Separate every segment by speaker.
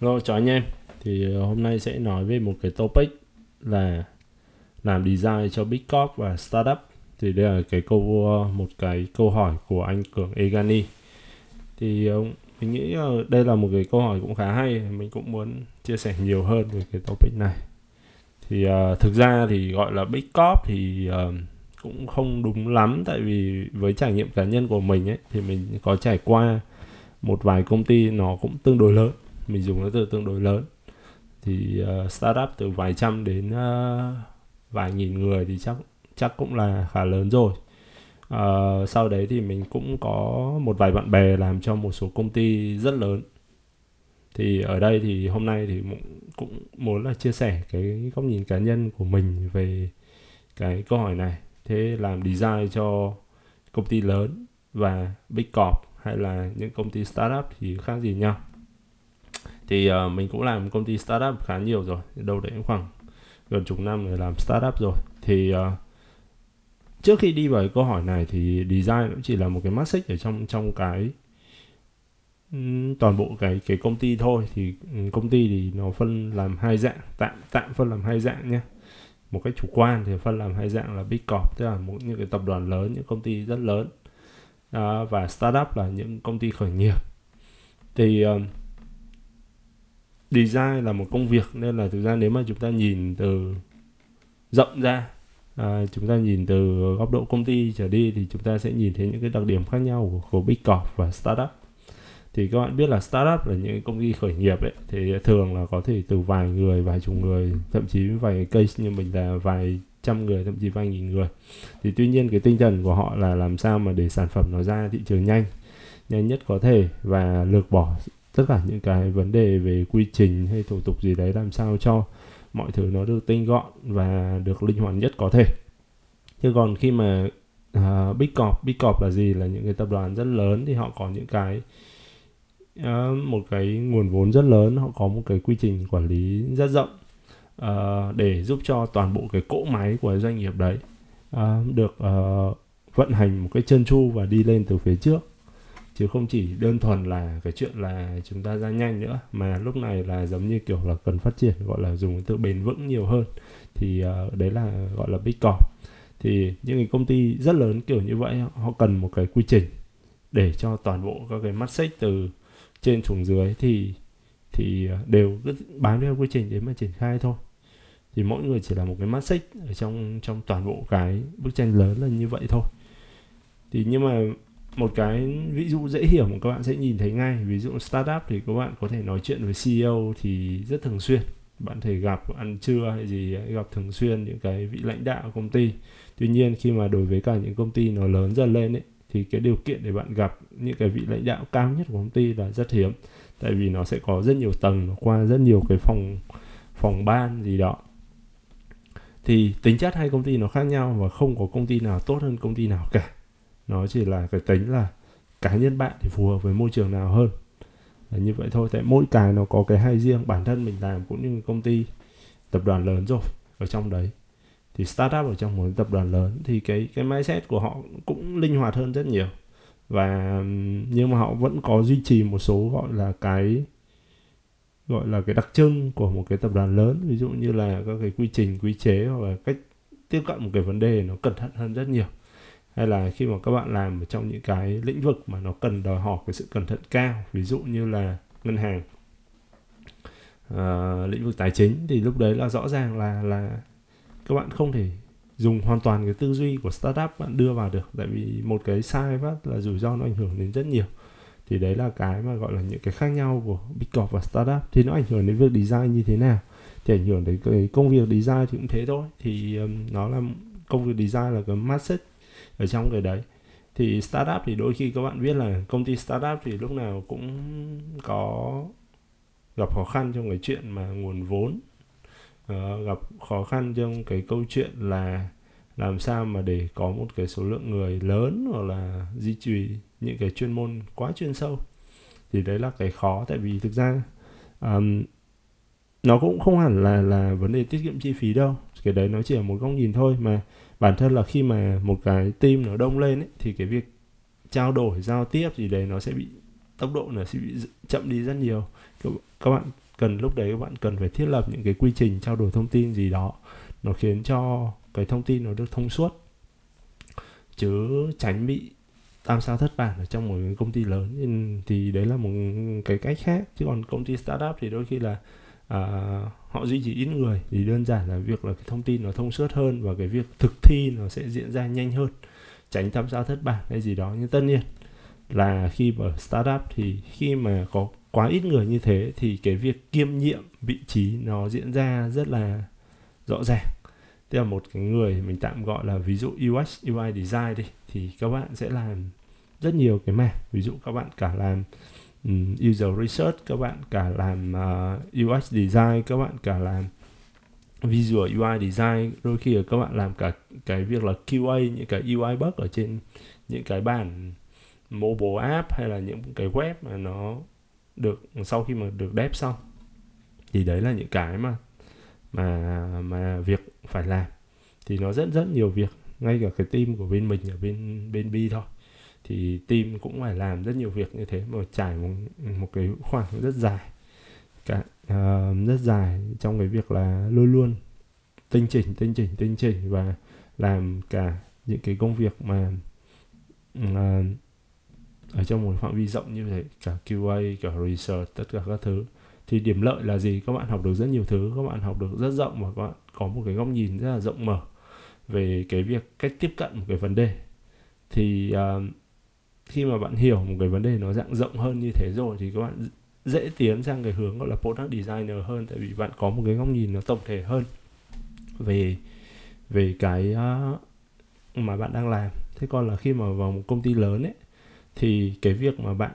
Speaker 1: Hello chào anh em. Thì ờ, hôm nay sẽ nói về một cái topic là làm design cho Big Corp và Startup. Thì đây là cái câu ờ, một cái câu hỏi của anh Cường Egani. Thì ờ, mình nghĩ đây là một cái câu hỏi cũng khá hay Mình cũng muốn chia sẻ nhiều hơn về cái topic này. Thì uh, thực ra thì gọi là Big Corp thì uh, cũng không đúng lắm Tại vì với trải nghiệm cá nhân của mình ấy Thì mình có trải qua một vài công ty nó cũng tương đối lớn mình dùng nó từ tương đối lớn. Thì uh, startup từ vài trăm đến uh, vài nghìn người thì chắc chắc cũng là khá lớn rồi. Uh, sau đấy thì mình cũng có một vài bạn bè làm cho một số công ty rất lớn. Thì ở đây thì hôm nay thì cũng muốn là chia sẻ cái góc nhìn cá nhân của mình về cái câu hỏi này. Thế làm design cho công ty lớn và big corp hay là những công ty startup thì khác gì nhau? Thì uh, mình cũng làm công ty startup khá nhiều rồi đâu đấy khoảng gần chục năm rồi làm startup rồi. Thì uh, trước khi đi vào câu hỏi này thì design cũng chỉ là một cái mắt xích ở trong trong cái toàn bộ cái cái công ty thôi. Thì công ty thì nó phân làm hai dạng tạm tạm phân làm hai dạng nhé. Một cách chủ quan thì phân làm hai dạng là big corp tức là một những cái tập đoàn lớn những công ty rất lớn. À, và startup là những công ty khởi nghiệp. Thì uh, design là một công việc nên là thực ra nếu mà chúng ta nhìn từ rộng ra à, chúng ta nhìn từ góc độ công ty trở đi thì chúng ta sẽ nhìn thấy những cái đặc điểm khác nhau của, của big corp và startup. Thì các bạn biết là startup là những công ty khởi nghiệp ấy thì thường là có thể từ vài người vài chục người thậm chí vài case như mình là vài trăm người thậm chí vài nghìn người. Thì tuy nhiên cái tinh thần của họ là làm sao mà để sản phẩm nó ra thị trường nhanh nhanh nhất có thể và lược bỏ tất cả những cái vấn đề về quy trình hay thủ tục gì đấy làm sao cho mọi thứ nó được tinh gọn và được linh hoạt nhất có thể. Chứ còn khi mà uh, big corp big corp là gì? Là những cái tập đoàn rất lớn thì họ có những cái uh, một cái nguồn vốn rất lớn họ có một cái quy trình quản lý rất rộng uh, để giúp cho toàn bộ cái cỗ máy của doanh nghiệp đấy uh, được uh, vận hành một cái chân chu và đi lên từ phía trước chứ không chỉ đơn thuần là cái chuyện là chúng ta ra nhanh nữa mà lúc này là giống như kiểu là cần phát triển gọi là dùng cái từ bền vững nhiều hơn. Thì uh, đấy là gọi là big corp thì những cái công ty rất lớn kiểu như vậy họ cần một cái quy trình để cho toàn bộ các cái mắt xích từ trên xuống dưới thì thì ờ, đều cứ bám theo quy trình để mà triển khai thôi. Thì mỗi người chỉ là một cái mắt xích ở trong trong toàn bộ cái bức tranh lớn là như vậy thôi. Thì nhưng mà một cái ví dụ dễ hiểu mà các bạn sẽ nhìn thấy ngay. Ví dụ startup thì các bạn có thể nói chuyện với CEO thì rất thường xuyên. Bạn thể gặp, ăn trưa hay gì gặp thường xuyên những cái vị lãnh đạo công ty. Tuy nhiên, khi mà đối với cả những công ty nó lớn dần lên ấy, thì cái điều kiện để bạn gặp những cái vị lãnh đạo cao nhất của công ty là rất hiếm. Tại vì nó sẽ có rất nhiều tầng, nó qua rất nhiều cái phòng phòng ban gì đó. Thì tính chất hai công ty nó khác nhau và không có công ty nào tốt hơn công ty nào cả nó chỉ là cái tính là cá nhân bạn thì phù hợp với môi trường nào hơn. Là như vậy thôi. Tại mỗi cái nó có cái hay riêng, bản thân mình làm cũng như công ty, tập đoàn lớn rồi, ở trong đấy. Thì startup ở trong một tập đoàn lớn thì cái cái mindset của họ cũng linh hoạt hơn rất nhiều. Và nhưng mà họ vẫn có duy trì một số gọi là cái, gọi là cái đặc trưng của một cái tập đoàn lớn. Ví dụ như là các cái quy trình, quy chế hoặc là cách tiếp cận một cái vấn đề nó cẩn thận hơn rất nhiều hay là khi mà các bạn làm ở trong những cái lĩnh vực mà nó cần đòi hỏi cái sự cẩn thận cao ví dụ như là ngân hàng à, lĩnh vực tài chính thì lúc đấy là rõ ràng là là các bạn không thể dùng hoàn toàn cái tư duy của startup bạn đưa vào được. Tại vì một cái sai phát là rủi ro nó ảnh hưởng đến rất nhiều. Thì đấy là cái mà gọi là những cái khác nhau của big corp và startup. Thì nó ảnh hưởng đến việc design như thế nào thì ảnh hưởng đến cái công việc design thì cũng thế thôi. Thì um, nó là công việc design là cái message ở trong cái đấy. Thì startup thì đôi khi các bạn biết là công ty startup thì lúc nào cũng có gặp khó khăn trong cái chuyện mà nguồn vốn. Uh, gặp khó khăn trong cái câu chuyện là làm sao mà để có một cái số lượng người lớn hoặc là duy trì những cái chuyên môn quá chuyên sâu. Thì đấy là cái khó tại vì thực ra um, nó cũng không hẳn là là vấn đề tiết kiệm chi phí đâu. Cái đấy nó chỉ là một góc nhìn thôi mà bản thân là khi mà một cái team nó đông lên ấy, thì cái việc trao đổi giao tiếp gì đấy nó sẽ bị tốc độ nó sẽ bị chậm đi rất nhiều. Các bạn cần lúc đấy các bạn cần phải thiết lập những cái quy trình trao đổi thông tin gì đó nó khiến cho cái thông tin nó được thông suốt. Chứ tránh bị tam sao thất bản ở trong một công ty lớn. Thì đấy là một cái cách khác. Chứ còn công ty startup thì đôi khi là à, họ duy trì ít người thì đơn giản là việc là cái thông tin nó thông suốt hơn và cái việc thực thi nó sẽ diễn ra nhanh hơn tránh tham gia thất bại hay gì đó. Nhưng tất nhiên là khi mà startup thì khi mà có quá ít người như thế thì cái việc kiêm nhiệm vị trí nó diễn ra rất là rõ ràng. Tức là một cái người mình tạm gọi là ví dụ UX UI design đi thì các bạn sẽ làm rất nhiều cái mảng. Ví dụ các bạn cả làm Ừ, user research các bạn cả làm ờ, uh, UX design các bạn cả làm visual UI design đôi khi là các bạn làm cả cái việc là QA những cái UI bug ở trên những cái bản mobile app hay là những cái web mà nó được sau khi mà được dev xong. Thì đấy là những cái mà mà mà việc phải làm. Thì nó rất rất nhiều việc ngay cả cái team của bên mình ở bên bên B thôi thì team cũng phải làm rất nhiều việc như thế mà trải một một cái khoảng rất dài. Cả uh, rất dài trong cái việc là luôn luôn tinh chỉnh tinh chỉnh tinh chỉnh và làm cả những cái công việc mà uh, ở trong một phạm vi rộng như thế cả QA cả research tất cả các thứ. Thì điểm lợi là gì? Các bạn học được rất nhiều thứ các bạn học được rất rộng và các bạn có một cái góc nhìn rất là rộng mở về cái việc cách tiếp cận một cái vấn đề. Thì uh, khi mà bạn hiểu một cái vấn đề nó dạng rộng hơn như thế rồi thì các bạn dễ tiến sang cái hướng gọi là product designer hơn, tại vì bạn có một cái góc nhìn nó tổng thể hơn về về cái mà bạn đang làm. Thế còn là khi mà vào một công ty lớn ấy, thì cái việc mà bạn,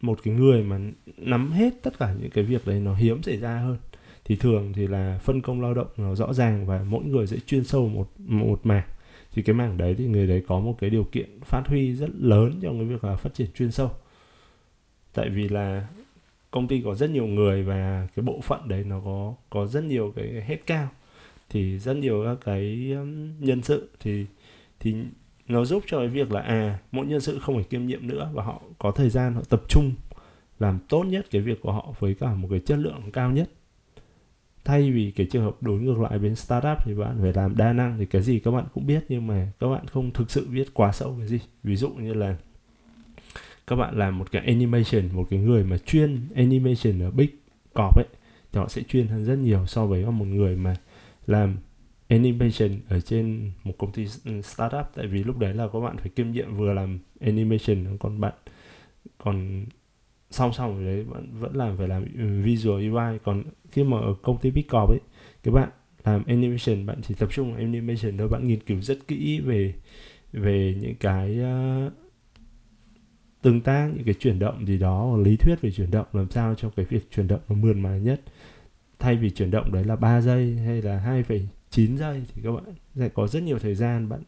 Speaker 1: một cái người mà nắm hết tất cả những cái việc đấy nó hiếm xảy ra hơn. Thì thường thì là phân công lao động nó rõ ràng và mỗi người sẽ chuyên sâu một một mảng thì cái mảng đấy thì người đấy có một cái điều kiện phát huy rất lớn trong cái việc là phát triển chuyên sâu. Tại vì là công ty có rất nhiều người và cái bộ phận đấy nó có có rất nhiều cái hết cao. Thì rất nhiều các cái um, nhân sự thì thì nó giúp cho cái việc là à mỗi nhân sự không phải kiêm nhiệm nữa và họ có thời gian họ tập trung làm tốt nhất cái việc của họ với cả một cái chất lượng cao nhất thay vì cái trường hợp đối ngược lại bên startup thì bạn phải làm đa năng. Thì cái gì các bạn cũng biết nhưng mà các bạn không thực sự biết quá sâu cái gì. Ví dụ như là các bạn làm một cái animation, một cái người mà chuyên animation ở big corp ấy, thì họ sẽ chuyên hơn rất nhiều so với một người mà làm animation ở trên một công ty startup. Tại vì lúc đấy là các bạn phải kiêm nhiệm vừa làm animation, còn bạn, còn song song với đấy vẫn vẫn làm phải làm ừ, visual UI. Còn khi mà ở công ty Big Corp ấy các bạn làm animation bạn chỉ tập trung vào animation thôi bạn nghiên cứu rất kỹ về về những cái uh, tương tác những cái chuyển động gì đó lý thuyết về chuyển động làm sao cho cái việc chuyển động nó mượn mà nhất. Thay vì chuyển động đấy là 3 giây hay là 2,9 giây thì các bạn sẽ có rất nhiều thời gian bạn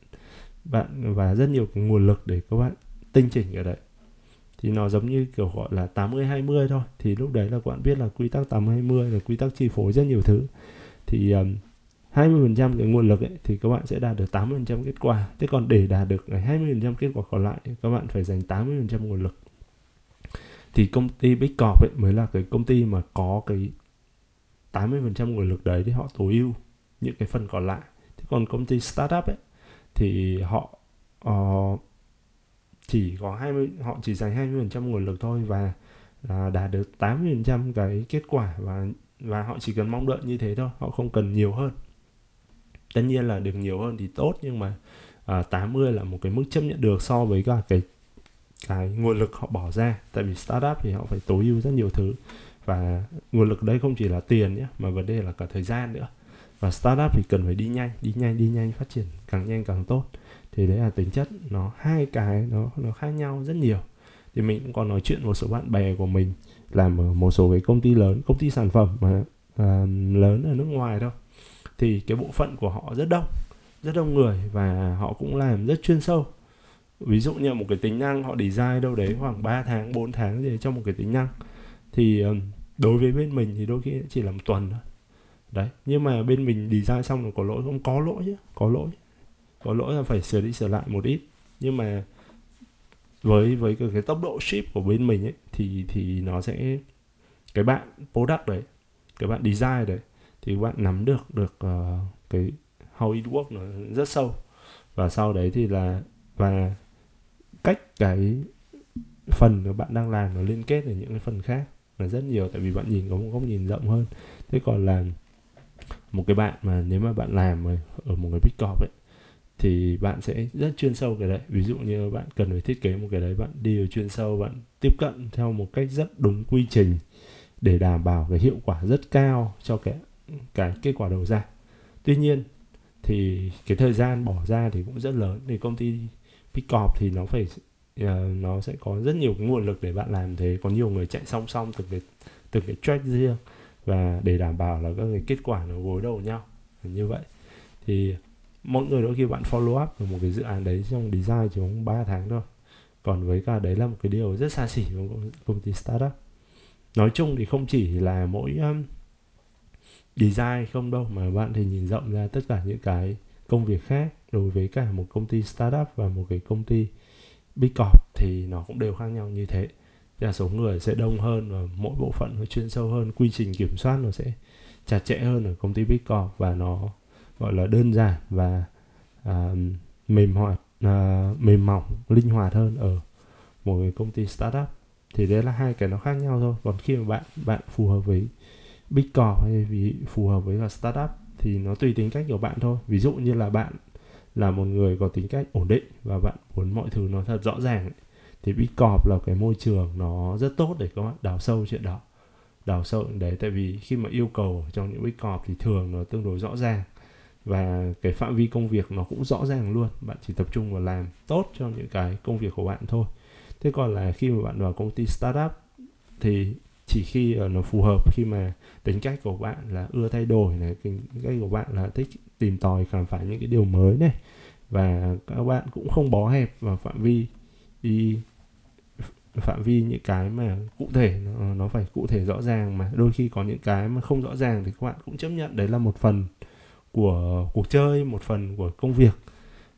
Speaker 1: bạn và rất nhiều cái nguồn lực để các bạn tinh chỉnh ở đấy thì nó giống như kiểu gọi là 80 20 thôi thì lúc đấy là các bạn biết là quy tắc 80 20 là quy tắc chi phối rất nhiều thứ thì um, 20% cái nguồn lực ấy, thì các bạn sẽ đạt được 80% kết quả. Thế còn để đạt được 20% kết quả còn lại các bạn phải dành 80% nguồn lực. Thì công ty Big Corp ấy mới là cái công ty mà có cái 80% nguồn lực đấy thì họ tối ưu những cái phần còn lại. Thế còn công ty startup ấy thì họ uh, chỉ có 20 họ chỉ dành 20% nguồn lực thôi và là đạt được 80% cái kết quả và và họ chỉ cần mong đợi như thế thôi, họ không cần nhiều hơn. Tất nhiên là được nhiều hơn thì tốt nhưng mà à, 80 là một cái mức chấp nhận được so với cả cái cái nguồn lực họ bỏ ra. Tại vì startup thì họ phải tối ưu rất nhiều thứ và nguồn lực đấy không chỉ là tiền nhé mà vấn đề là cả thời gian nữa. Và startup thì cần phải đi nhanh đi nhanh đi nhanh phát triển càng nhanh càng tốt thì đấy là tính chất nó hai cái nó nó khác nhau rất nhiều. Thì mình cũng còn nói chuyện một số bạn bè của mình làm ở một số cái công ty lớn công ty sản phẩm mà à, lớn ở nước ngoài đâu thì cái bộ phận của họ rất đông rất đông người và họ cũng làm rất chuyên sâu. Ví dụ như một cái tính năng họ design đâu đấy khoảng 3 tháng 4 tháng gì trong một cái tính năng. Thì đối với bên mình thì đôi khi chỉ là một tuần thôi. Đấy nhưng mà bên mình design xong rồi có lỗi không? Có lỗi chứ có lỗi có lỗi là phải sửa đi sửa lại một ít. Nhưng mà với với cái, cái tốc độ ship của bên mình ấy thì thì nó sẽ cái bạn product đấy cái bạn design đấy thì các bạn nắm được được uh, cái how it work nó rất sâu. Và sau đấy thì là và cách cái phần mà bạn đang làm nó liên kết với những cái phần khác là rất nhiều tại vì bạn nhìn có một góc nhìn rộng hơn. Thế còn là một cái bạn mà nếu mà bạn làm ở một cái big corp ấy thì bạn sẽ rất chuyên sâu cái đấy. Ví dụ như bạn cần phải thiết kế một cái đấy bạn đi chuyên sâu bạn tiếp cận theo một cách rất đúng quy trình để đảm bảo cái hiệu quả rất cao cho cái cái kết quả đầu ra. Tuy nhiên thì cái thời gian bỏ ra thì cũng rất lớn thì công ty Pickup thì nó phải uh, nó sẽ có rất nhiều cái nguồn lực để bạn làm thế. Có nhiều người chạy song song từ cái từ cái track riêng và để đảm bảo là các cái kết quả nó gối đầu nhau. Như vậy thì mọi người đôi khi bạn follow up về một cái dự án đấy trong design chỉ khoảng 3 tháng thôi. Còn với cả đấy là một cái điều rất xa xỉ của công ty startup. Nói chung thì không chỉ là mỗi um, design không đâu mà bạn thì nhìn rộng ra tất cả những cái công việc khác. Đối với cả một công ty startup và một cái công ty big corp thì nó cũng đều khác nhau như thế. Là số người sẽ đông hơn và mỗi bộ phận nó chuyên sâu hơn. Quy trình kiểm soát nó sẽ chặt chẽ hơn ở công ty big corp và nó gọi là đơn giản và à, mềm hoạt à, mềm mỏng linh hoạt hơn ở một cái công ty startup. Thì đấy là hai cái nó khác nhau thôi. Còn khi mà bạn bạn phù hợp với big corp hay vì phù hợp với là startup thì nó tùy tính cách của bạn thôi. Ví dụ như là bạn là một người có tính cách ổn định và bạn muốn mọi thứ nó thật rõ ràng ấy, thì big corp là cái môi trường nó rất tốt để các bạn đào sâu chuyện đó. Đào sâu đấy. Tại vì khi mà yêu cầu trong những big corp thì thường nó tương đối rõ ràng và cái phạm vi công việc nó cũng rõ ràng luôn. Bạn chỉ tập trung vào làm tốt cho những cái công việc của bạn thôi. Thế còn là khi mà bạn vào công ty startup thì chỉ khi ờ, nó phù hợp khi mà tính cách của bạn là ưa thay đổi này tính cách của bạn là thích tìm tòi khám phá những cái điều mới này và các bạn cũng không bó hẹp vào phạm vi đi phạm vi những cái mà cụ thể nó, nó phải cụ thể rõ ràng mà. Đôi khi có những cái mà không rõ ràng thì các bạn cũng chấp nhận đấy là một phần của cuộc chơi một phần của công việc.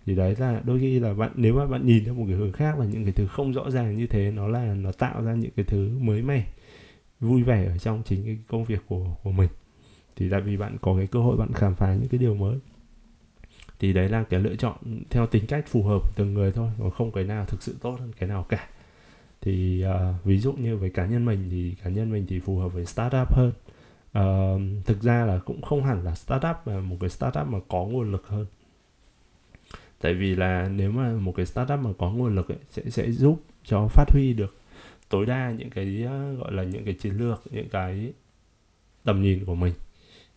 Speaker 1: Thì đấy là đôi khi là bạn nếu mà bạn nhìn theo một cái hướng khác là những cái thứ không rõ ràng như thế nó là nó tạo ra những cái thứ mới mẻ vui vẻ ở trong chính cái công việc của của mình. Thì tại vì bạn có cái cơ hội bạn khám phá những cái điều mới. Thì đấy là cái lựa chọn theo tính cách phù hợp từng người thôi còn không cái nào thực sự tốt hơn cái nào cả. Thì uh, ví dụ như với cá nhân mình thì cá nhân mình thì phù hợp với startup hơn uh, thực ra là cũng không hẳn là startup mà một cái startup mà có nguồn lực hơn. Tại vì là nếu mà một cái startup mà có nguồn lực ấy, sẽ sẽ giúp cho phát huy được tối đa những cái ờ, gọi là những cái chiến lược những cái tầm nhìn của mình.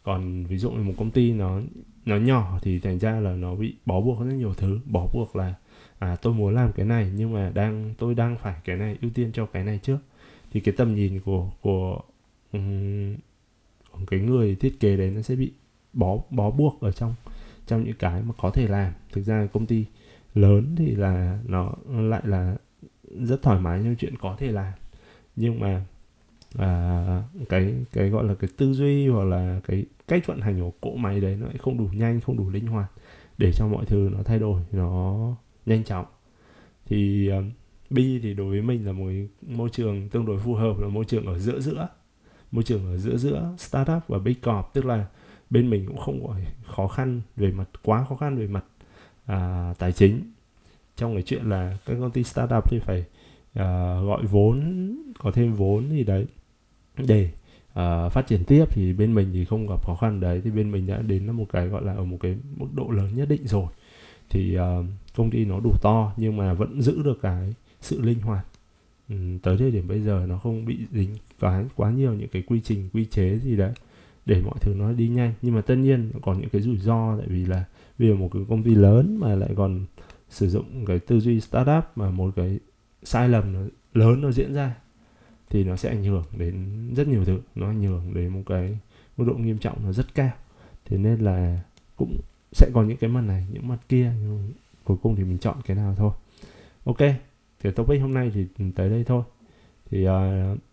Speaker 1: Còn ví dụ như một công ty nó nó nhỏ thì thành ra là nó bị bó buộc rất nhiều thứ. Bó buộc là à tôi muốn làm cái này nhưng mà đang tôi đang phải cái này ưu tiên cho cái này trước. Thì cái tầm nhìn của của um, cái người thiết kế đấy nó sẽ bị bó bó buộc ở trong trong những cái mà có thể làm. Thực ra công ty lớn thì là nó lại là rất thoải mái trong chuyện có thể làm. Nhưng mà à, cái cái gọi là cái tư duy hoặc là cái cách vận hành của cỗ máy đấy nó lại không đủ nhanh không đủ linh hoạt để cho mọi thứ nó thay đổi nó nhanh chóng. Thì um, bi thì đối với mình là một môi trường tương đối phù hợp là môi trường ở giữa giữa môi trường ở giữa giữa startup và big corp tức là bên mình cũng không gọi khó khăn về mặt quá khó khăn về mặt à, tài chính. Trong cái chuyện là các công ty startup thì phải à, gọi vốn có thêm vốn gì đấy để à, phát triển tiếp thì bên mình thì không gặp khó khăn đấy. Thì bên mình đã đến một cái gọi là ở một cái mức độ lớn nhất định rồi. Thì à, công ty nó đủ to nhưng mà vẫn giữ được cái sự linh hoạt Ừ, tới thời điểm bây giờ nó không bị dính quá quá nhiều những cái quy trình, quy chế gì đấy, để mọi thứ nó đi nhanh. Nhưng mà tất nhiên còn những cái rủi ro, tại vì là vì một cái công ty lớn mà lại còn sử dụng cái tư duy startup mà một cái sai lầm nó, lớn nó diễn ra, thì nó sẽ ảnh hưởng đến rất nhiều thứ. Nó ảnh hưởng đến một cái mức độ nghiêm trọng nó rất cao. Thế nên là cũng sẽ có những cái mặt này, những mặt kia, nhưng cuối cùng thì mình chọn cái nào thôi. Ok cái topic hôm nay thì tới đây thôi. Thì uh,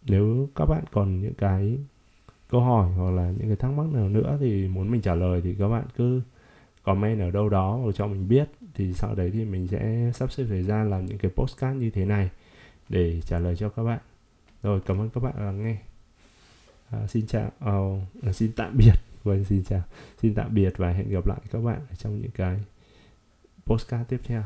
Speaker 1: nếu các bạn còn những cái câu hỏi hoặc là những cái thắc mắc nào nữa thì muốn mình trả lời thì các bạn cứ comment ở đâu đó và cho mình biết. Thì sau đấy thì mình sẽ sắp xếp thời gian làm những cái postcard như thế này để trả lời cho các bạn. Rồi cảm ơn các bạn lắng nghe. À, xin chào uh, xin tạm biệt. Vâng xin chào. Xin tạm biệt và hẹn gặp lại các bạn trong những cái postcard tiếp theo.